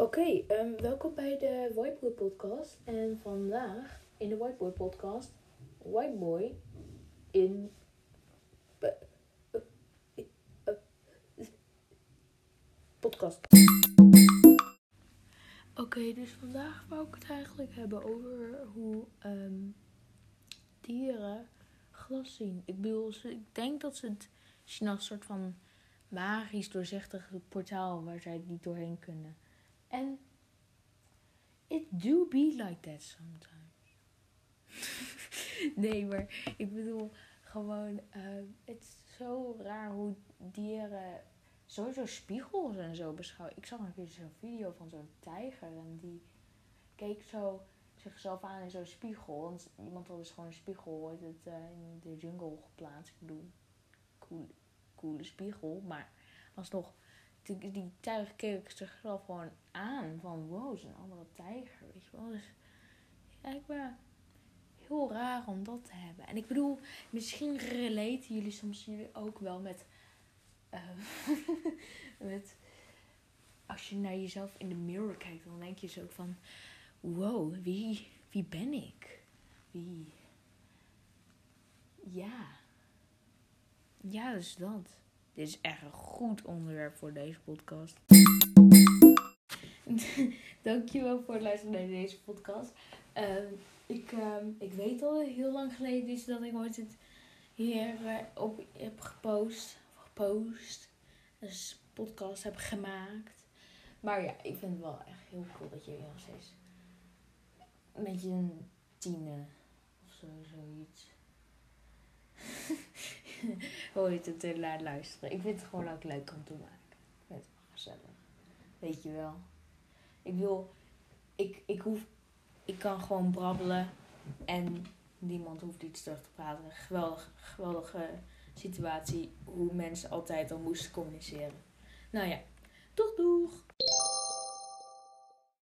Oké, ehm, welkom bij de Whiteboard Podcast. En vandaag in de Whiteboard Podcast, Whiteboy in. podcast. Oké, dus vandaag wou ik het eigenlijk hebben over hoe ehm, dieren glas zien. Ik bedoel, ik denk dat ze het zien een soort van magisch doorzichtig portaal waar zij niet doorheen kunnen. En it do be like that sometimes. nee, maar ik bedoel gewoon, ehm, het is zo raar hoe dieren sowieso spiegels en zo beschouwen. Ik zag een keer zo'n video van zo'n tijger en die keek zo zichzelf aan in zo'n spiegel. Want iemand had dus gewoon een spiegel ooit het, eh, in de jungle geplaatst. Ik bedoel, cool, coole spiegel, maar alsnog die, die tijger keek zichzelf gewoon aan. Van wow, zo'n andere tijger. Weet je wel. Dus eigenlijk heel raar om dat te hebben. En ik bedoel, misschien relaten jullie soms jullie ook wel met. eh, met als je naar jezelf in de mirror kijkt, dan denk je zo van: wow, wie, wie ben ik? Wie. Ja. Ja, dus dat. Dit is echt een goed onderwerp voor deze podcast. Dankjewel voor het luisteren naar deze podcast. Ehm, ik, ehm, ik weet al heel lang geleden is dat ik ooit het hier eh, op heb gepost. Gepost. Dus podcast heb gemaakt. Maar ja, ik vind het wel echt heel cool dat jullie nog steeds met je tienen of zo, zoiets. Je het te luisteren. Ik vind het gewoon ook leuk om te maken. Ik vind het wel gezellig. Weet je wel. Ik wil, ik, ik hoef, ik kan gewoon brabbelen en niemand hoeft iets terug te praten. Geweldig, geweldige situatie hoe mensen altijd al moesten communiceren. Nou ja, doeg doeg!